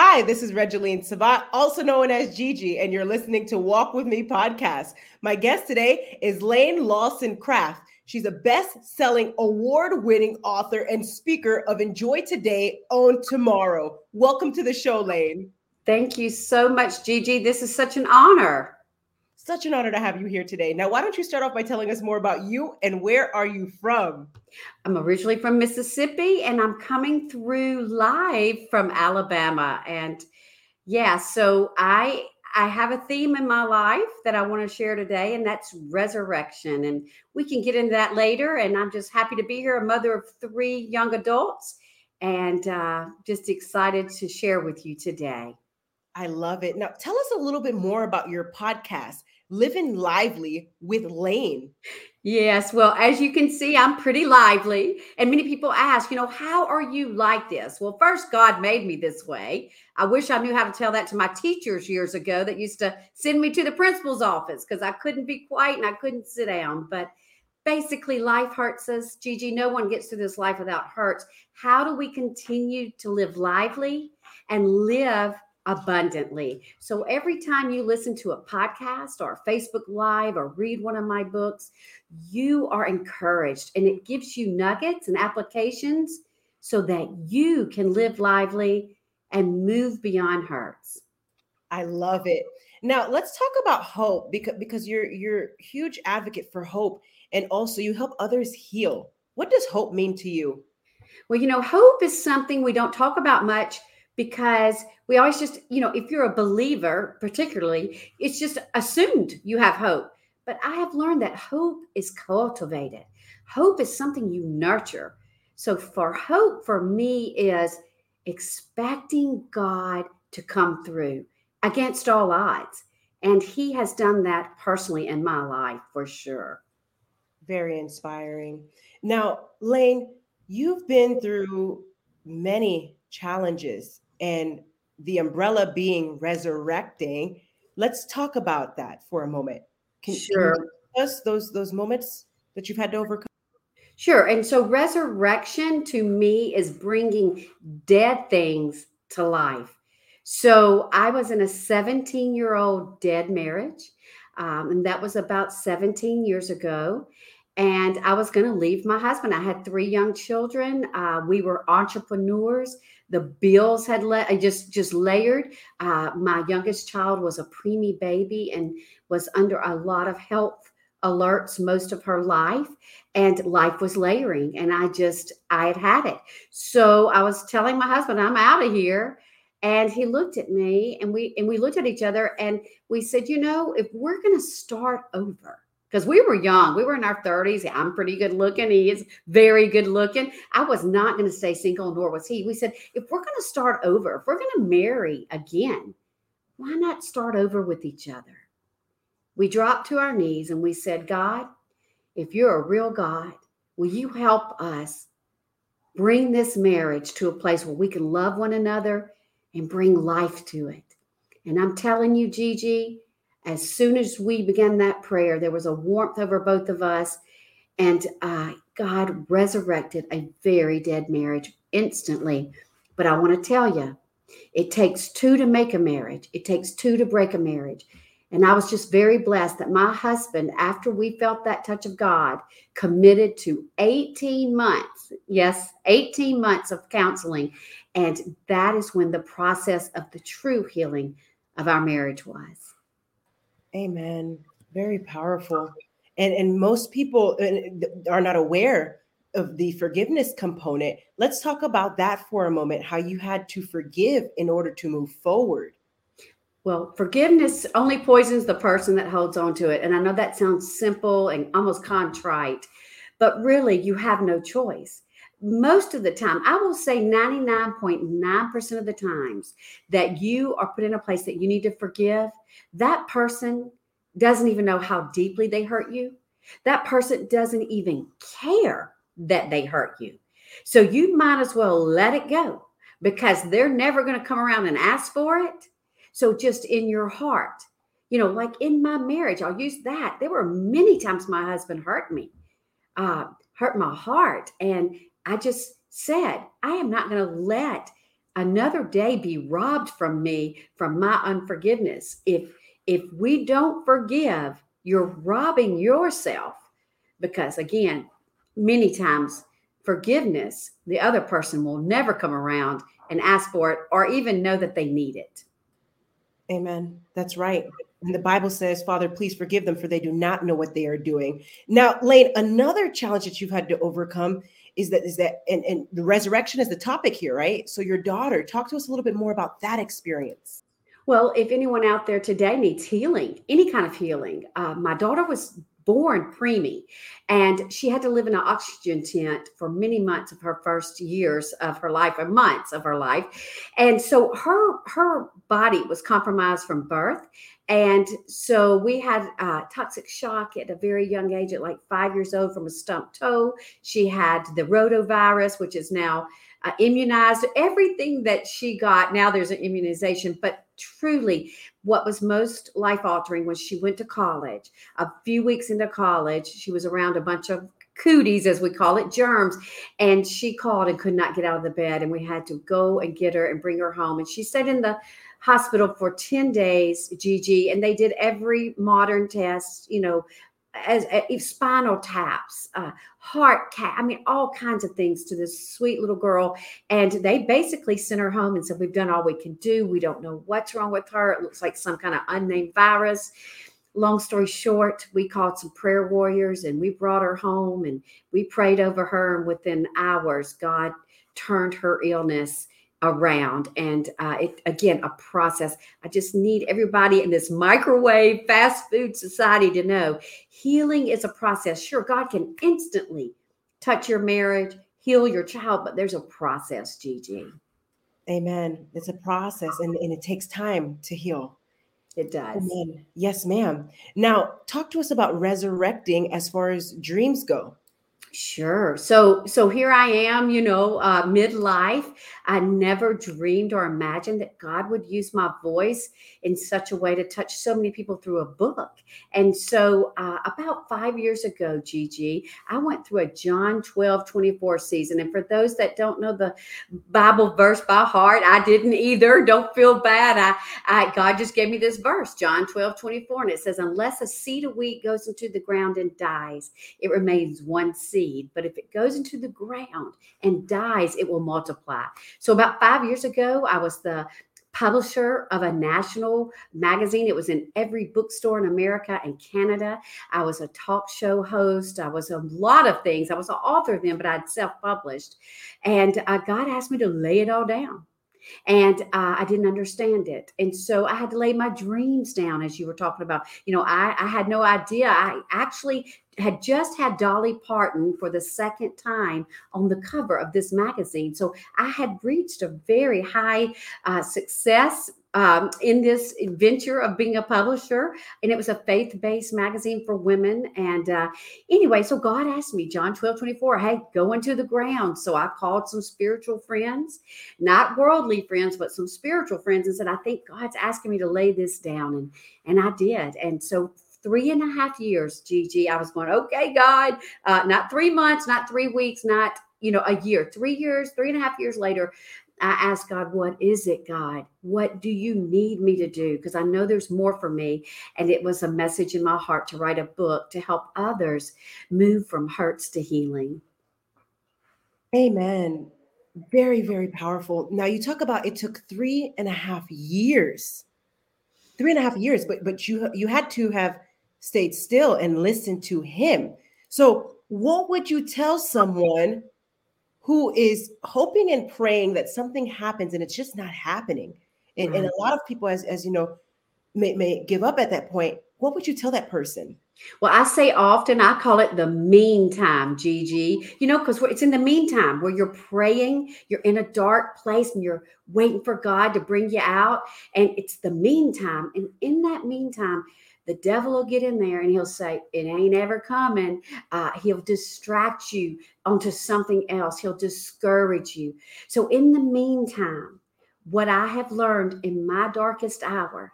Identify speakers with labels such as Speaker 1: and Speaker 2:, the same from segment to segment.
Speaker 1: Hi, this is Regeline Savat, also known as Gigi, and you're listening to Walk With Me podcast. My guest today is Laine Lawson Craft. She's a best selling, award winning author and speaker of Enjoy Today, Own Tomorrow. Welcome to the show, Laine.
Speaker 2: Thank you so much, Gigi. This is such an honor.
Speaker 1: Such an honor to have you here today. Now, why don't you start off by telling us more about you and where are you from?
Speaker 2: I'm originally from Mississippi and I'm coming through live from Alabama. And yeah, so I I have a theme in my life that I want to share today, and that's resurrection. And we can get into that later. And I'm just happy to be here, a mother of three young adults, and uh, just excited to share with you today.
Speaker 1: I love it. Now, tell us a little bit more about your podcast. Living Lively with Laine.
Speaker 2: Yes. Well, as you can see, I'm pretty lively. And many people ask, you know, how are you like this? Well, first, God made me this way. I wish I knew how to tell that to my teachers years ago that used to send me to the principal's office because I couldn't be quiet and I couldn't sit down. But basically, life hurts us. Gigi, no one gets through this life without hurts. How do we continue to live lively and live abundantly. So every time you listen to a podcast or a Facebook Live or read one of my books, you are encouraged and it gives you nuggets and applications so that you can live lively and move beyond hurts.
Speaker 1: I love it. Now let's talk about hope because because you're you're huge advocate for hope and also you help others heal. What does hope mean to you?
Speaker 2: Well, you know, hope is something we don't talk about much because we always just, you know, if you're a believer, particularly, it's just assumed you have hope. But I have learned that hope is cultivated. Hope is something you nurture. So for hope for me is expecting God to come through against all odds. And he has done that personally in my life for sure.
Speaker 1: Very inspiring. Now, Laine, you've been through many challenges and the umbrella being resurrecting. Let's talk about that for a moment.
Speaker 2: Can, sure.
Speaker 1: Can us those those moments that you've had to overcome?
Speaker 2: Sure. And so resurrection to me is bringing dead things to life. So I was in a 17 year old dead marriage. Um, and that was about 17 years ago and I was going to leave my husband. I had three young children. Uh, we were entrepreneurs. The bills had le- just just layered. Uh, my youngest child was a preemie baby and was under a lot of health alerts most of her life, and life was layering. And I just I had had it. So I was telling my husband, "I'm out of here." And he looked at me, and we and we looked at each other, and we said, "You know, if we're going to start over." Because we were young. We were in our 30s. I'm pretty good looking. He is very good looking. I was not going to stay single, nor was he. We said, if we're going to start over, if we're going to marry again, why not start over with each other? We dropped to our knees and we said, God, if you're a real God, will you help us bring this marriage to a place where we can love one another and bring life to it? And I'm telling you, Gigi, as soon as we began that prayer, there was a warmth over both of us. And uh, God resurrected a very dead marriage instantly. But I want to tell you, it takes two to make a marriage, it takes two to break a marriage. And I was just very blessed that my husband, after we felt that touch of God, committed to 18 months. Yes, 18 months of counseling. And that is when the process of the true healing of our marriage was.
Speaker 1: Amen. Very powerful. And and most people are not aware of the forgiveness component. Let's talk about that for a moment. How you had to forgive in order to move forward.
Speaker 2: Well, forgiveness only poisons the person that holds on to it. And I know that sounds simple and almost contrite, but really you have no choice. Most of the time, I will say 99.9% of the times that you are put in a place that you need to forgive, that person doesn't even know how deeply they hurt you. That person doesn't even care that they hurt you. So you might as well let it go because they're never going to come around and ask for it. So just in your heart, you know, like in my marriage, I'll use that. There were many times my husband hurt me, uh, hurt my heart. And I just said, I am not going to let another day be robbed from me from my unforgiveness. If if we don't forgive, you're robbing yourself because again, many times forgiveness, the other person will never come around and ask for it or even know that they need it.
Speaker 1: Amen. That's right. And the Bible says, Father, please forgive them, for they do not know what they are doing. Now, Laine, another challenge that you've had to overcome is that is that and, and the resurrection is the topic here, right? So your daughter, talk to us a little bit more about that experience.
Speaker 2: Well, if anyone out there today needs healing, any kind of healing, uh, my daughter was born preemie and she had to live in an oxygen tent for many months of her first years of her life or months of her life and so her her body was compromised from birth and so we had uh, toxic shock at a very young age at like five years old from a stumped toe she had the rotavirus which is now uh, immunized everything that she got now there's an immunization but truly what was most life altering was she went to college. A few weeks into college, she was around a bunch of cooties, as we call it, germs. And she called and could not get out of the bed. And we had to go and get her and bring her home. And she stayed in the hospital for 10 days, Gigi, and they did every modern test, you know, as, as spinal taps, uh, heart cath. I mean, all kinds of things to this sweet little girl. And they basically sent her home and said, We've done all we can do. We don't know what's wrong with her. It looks like some kind of unnamed virus. Long story short, we called some prayer warriors and we brought her home and we prayed over her. And within hours, God turned her illness around. And uh, it again a process. I just need everybody in this microwave fast food society to know healing is a process. Sure god can instantly touch your marriage heal your child but there's a process gigi.
Speaker 1: Amen. It's a process and, and it takes time to heal.
Speaker 2: It does.
Speaker 1: Amen. yes ma'am. Now talk to us about resurrecting as far as dreams go.
Speaker 2: Sure. So so here I am, you know, uh, midlife. I never dreamed or imagined that God would use my voice in such a way to touch so many people through a book. And so uh, about five years ago, Gigi, I went through a John 12, 24 season. And for those that don't know the Bible verse by heart, I didn't either. Don't feel bad. I, I God just gave me this verse, John 12, 24. And it says, unless a seed of wheat goes into the ground and dies, it remains one seed. But if it goes into the ground and dies, it will multiply. So about five years ago, I was the publisher of a national magazine. It was in every bookstore in America and Canada. I was a talk show host. I was a lot of things. I was an author then, but I'd self published. And uh, God asked me to lay it all down. And uh, I didn't understand it. And so I had to lay my dreams down, as you were talking about. You know, I, I had no idea. I actually had just had Dolly Parton for the second time on the cover of this magazine. So I had reached a very high uh, success um, in this adventure of being a publisher. And it was a faith based magazine for women. And uh, anyway, so God asked me, John 12 24, hey, go into the ground. So I called some spiritual friends, not worldly friends, but some spiritual friends, and said, I think God's asking me to lay this down. And, and I did. And so three and a half years, Gigi, I was going, okay, God, uh, not three months, not three weeks, not, you know, a year, three years, three and a half years later, I asked God, what is it, God? What do you need me to do? Because I know there's more for me. And it was a message in my heart to write a book to help others move from hurts to healing.
Speaker 1: Amen. Very, very powerful. Now you talk about it took three and a half years. Three and a half years, but but you you had to have stayed still and listened to him. So, what would you tell someone who is hoping and praying that something happens and it's just not happening? And, and a lot of people, as, as you know, may, may give up at that point. What would you tell that person?
Speaker 2: Well, I say often, I call it the meantime, Gigi, you know, because it's in the meantime where you're praying, you're in a dark place and you're waiting for God to bring you out. And it's the meantime. And in that meantime, the devil will get in there and he'll say, It ain't ever coming. Uh, he'll distract you onto something else, he'll discourage you. So, in the meantime, what I have learned in my darkest hour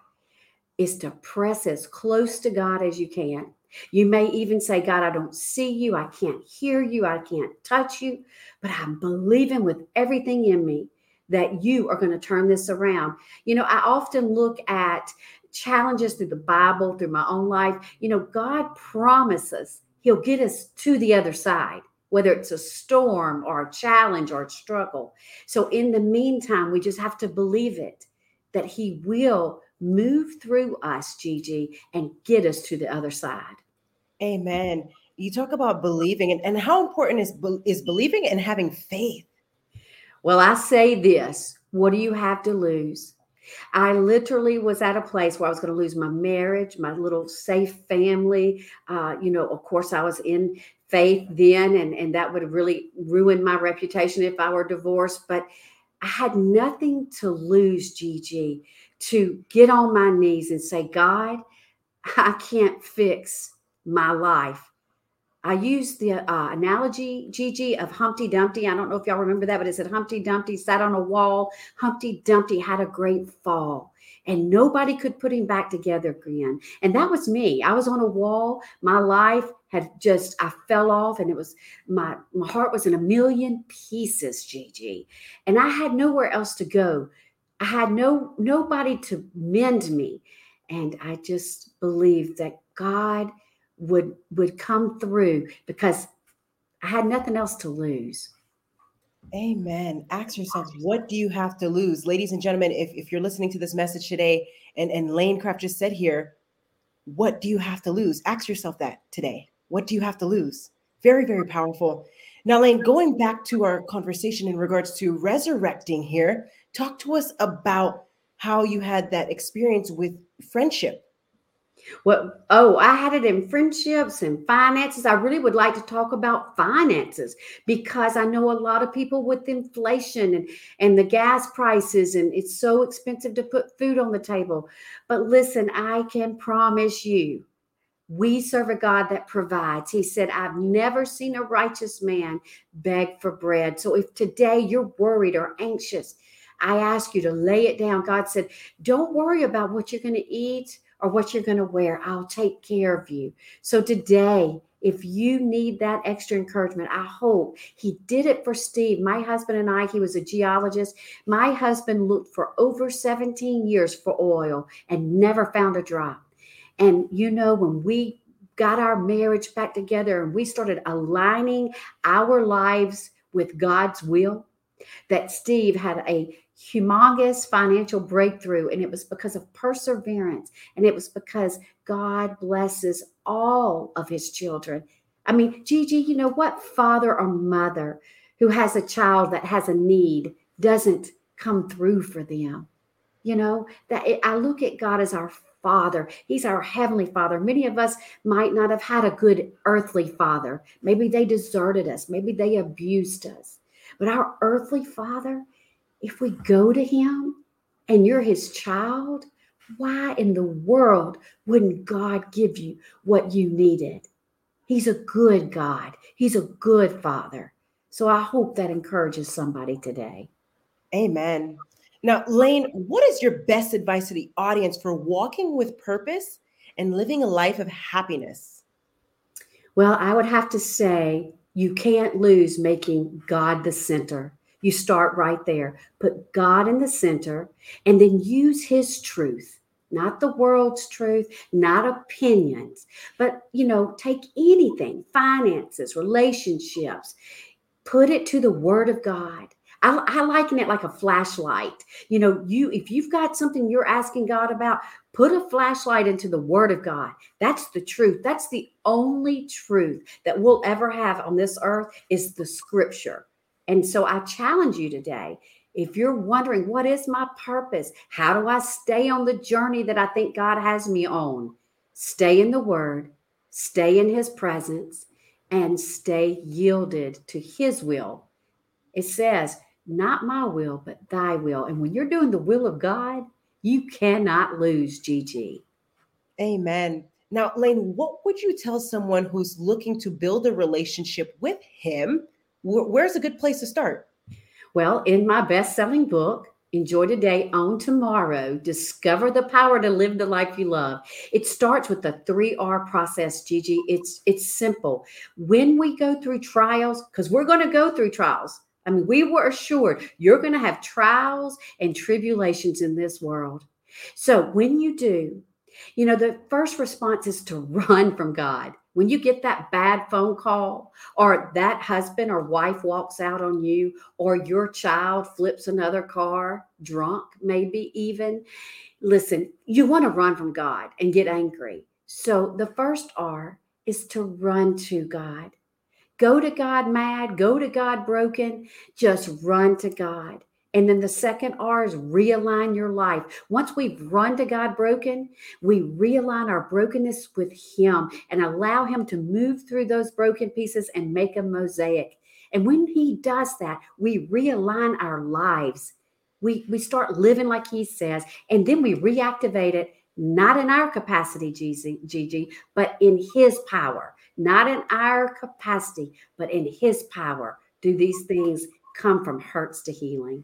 Speaker 2: is to press as close to God as you can. You may even say, God, I don't see you. I can't hear you. I can't touch you. But I'm believing with everything in me that you are going to turn this around. You know, I often look at challenges through the Bible, through my own life. You know, God promises He'll get us to the other side, whether it's a storm or a challenge or a struggle. So, in the meantime, we just have to believe it that He will move through us, Gigi, and get us to the other side.
Speaker 1: Amen. You talk about believing and, and how important is, is believing and having faith.
Speaker 2: Well, I say this what do you have to lose? I literally was at a place where I was going to lose my marriage, my little safe family. Uh, you know, of course, I was in faith then, and, and that would have really ruined my reputation if I were divorced. But I had nothing to lose, Gigi, to get on my knees and say, God, I can't fix my life. I used the uh, analogy, Gigi, of Humpty Dumpty. I don't know if y'all remember that, but it said Humpty Dumpty sat on a wall. Humpty Dumpty had a great fall, and nobody could put him back together again. And that was me. I was on a wall. My life had just, I fell off, and it was my my heart was in a million pieces, Gigi, and I had nowhere else to go. I had no nobody to mend me, and I just believed that God would would come through because I had nothing else to lose.
Speaker 1: Amen. Ask yourself, what do you have to lose? Ladies and gentlemen, if, if you're listening to this message today and, and Laine Craft just said here, what do you have to lose? Ask yourself that today. What do you have to lose? Very, very powerful. Now, Laine, going back to our conversation in regards to resurrecting here, talk to us about how you had that experience with friendship
Speaker 2: well, oh, I had it in friendships and finances. I really would like to talk about finances because I know a lot of people with inflation and, and the gas prices, and it's so expensive to put food on the table. But listen, I can promise you, we serve a God that provides. He said, I've never seen a righteous man beg for bread. So if today you're worried or anxious, I ask you to lay it down. God said, Don't worry about what you're going to eat or what you're going to wear. I'll take care of you. So today, if you need that extra encouragement, I hope he did it for Steve. My husband and I, he was a geologist. My husband looked for over 17 years for oil and never found a drop. And you know, when we got our marriage back together and we started aligning our lives with God's will, that Steve had a humongous financial breakthrough. And it was because of perseverance. And it was because God blesses all of his children. I mean, Gigi, you know what father or mother who has a child that has a need doesn't come through for them? You know, that it, I look at God as our father. He's our heavenly father. Many of us might not have had a good earthly father. Maybe they deserted us. Maybe they abused us. But our earthly father, if we go to him and you're his child, why in the world wouldn't God give you what you needed? He's a good God, He's a good Father. So I hope that encourages somebody today.
Speaker 1: Amen. Now, Laine, what is your best advice to the audience for walking with purpose and living a life of happiness?
Speaker 2: Well, I would have to say you can't lose making God the center. You start right there. Put God in the center and then use his truth, not the world's truth, not opinions, but you know, take anything, finances, relationships, put it to the word of God. I, I liken it like a flashlight. You know, you if you've got something you're asking God about, put a flashlight into the word of God. That's the truth. That's the only truth that we'll ever have on this earth is the scripture. And so I challenge you today if you're wondering, what is my purpose? How do I stay on the journey that I think God has me on? Stay in the Word, stay in His presence, and stay yielded to His will. It says, not my will, but thy will. And when you're doing the will of God, you cannot lose, Gigi.
Speaker 1: Amen. Now, Laine, what would you tell someone who's looking to build a relationship with Him where's a good place to start?
Speaker 2: Well, in my best selling book, Enjoy Today, Own Tomorrow, Discover the Power to Live the Life You Love. It starts with the 3R process, Gigi. It's it's simple. When we go through trials, because we're going to go through trials. I mean, we were assured you're going to have trials and tribulations in this world. So when you do, you know, the first response is to run from God. When you get that bad phone call, or that husband or wife walks out on you, or your child flips another car, drunk, maybe even, listen, you want to run from God and get angry. So the first R is to run to God. Go to God mad, go to God broken, just run to God. And then the second R is realign your life. Once we've run to God broken, we realign our brokenness with Him and allow Him to move through those broken pieces and make a mosaic. And when He does that, we realign our lives. We, we start living like He says, and then we reactivate it, not in our capacity, Gigi, but in His power, not in our capacity, but in His power. Do these things come from hurts to healing?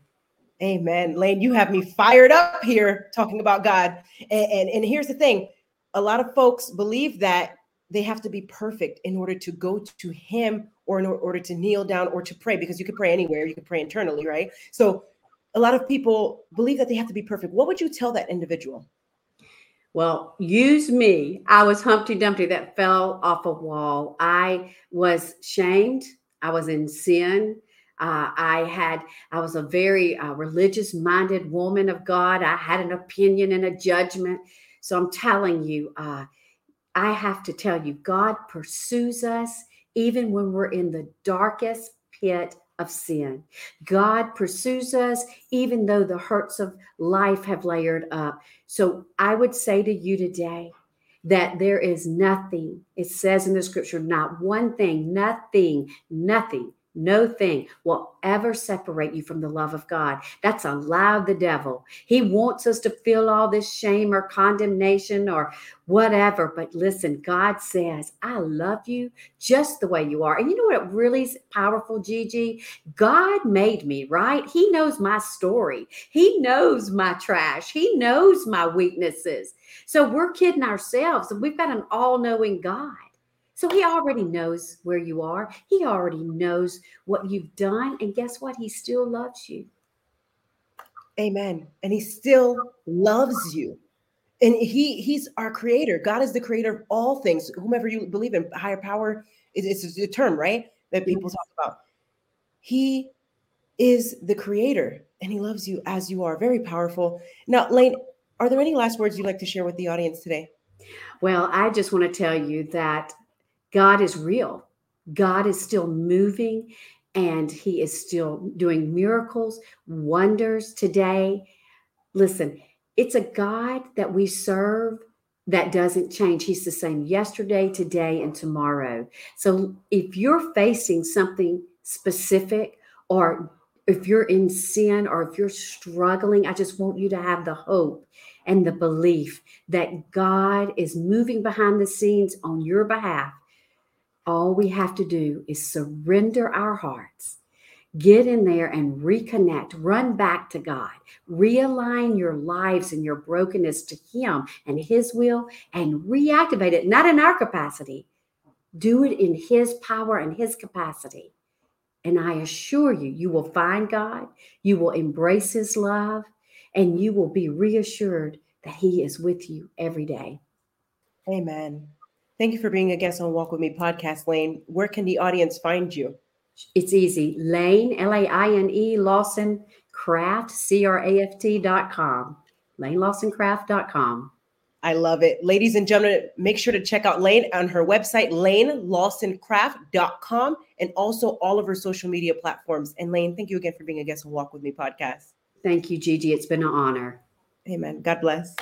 Speaker 1: Amen. Laine, you have me fired up here talking about God. And, and, and here's the thing a lot of folks believe that they have to be perfect in order to go to Him or in order to kneel down or to pray, because you can pray anywhere, you can pray internally, right? So a lot of people believe that they have to be perfect. What would you tell that individual?
Speaker 2: Well, use me. I was Humpty Dumpty that fell off a wall. I was shamed. I was in sin. Uh, I had, I was a very uh, religious minded woman of God. I had an opinion and a judgment. So I'm telling you, uh, I have to tell you, God pursues us even when we're in the darkest pit of sin. God pursues us even though the hurts of life have layered up. So I would say to you today, that there is nothing, it says in the scripture, not one thing, nothing, nothing no thing will ever separate you from the love of God. That's allowed the devil. He wants us to feel all this shame or condemnation or whatever. But listen, God says, I love you just the way you are. And you know what really is powerful, Gigi? God made me, right? He knows my story. He knows my trash. He knows my weaknesses. So we're kidding ourselves. We've got an all knowing God. So he already knows where you are. He already knows what you've done. And guess what? He still loves you.
Speaker 1: Amen. And he still loves you. And he he's our creator. God is the creator of all things. Whomever you believe in, higher power is it's a term, right? That people talk about. He is the creator and he loves you as you are. Very powerful. Now, Laine, are there any last words you'd like to share with the audience today?
Speaker 2: Well, I just want to tell you that God is real. God is still moving and he is still doing miracles, wonders today. Listen, it's a God that we serve that doesn't change. He's the same yesterday, today, and tomorrow. So if you're facing something specific or if you're in sin or if you're struggling, I just want you to have the hope and the belief that God is moving behind the scenes on your behalf all we have to do is surrender our hearts, get in there and reconnect, run back to God, realign your lives and your brokenness to Him and His will, and reactivate it, not in our capacity. Do it in His power and His capacity. And I assure you, you will find God, you will embrace His love, and you will be reassured that He is with you every day.
Speaker 1: Amen. Thank you for being a guest on Walk With Me podcast, Laine. Where can the audience find you?
Speaker 2: It's easy. Laine, L A I N E, Lawson Craft, C R A F T dot com. LaineLawsonCraft.com.
Speaker 1: I love it. Ladies and gentlemen, make sure to check out Laine on her website, lainelawsoncraft.com, and also all of her social media platforms. And Laine, thank you again for being a guest on Walk With Me podcast.
Speaker 2: Thank you, Gigi. It's been an honor.
Speaker 1: Amen. God bless.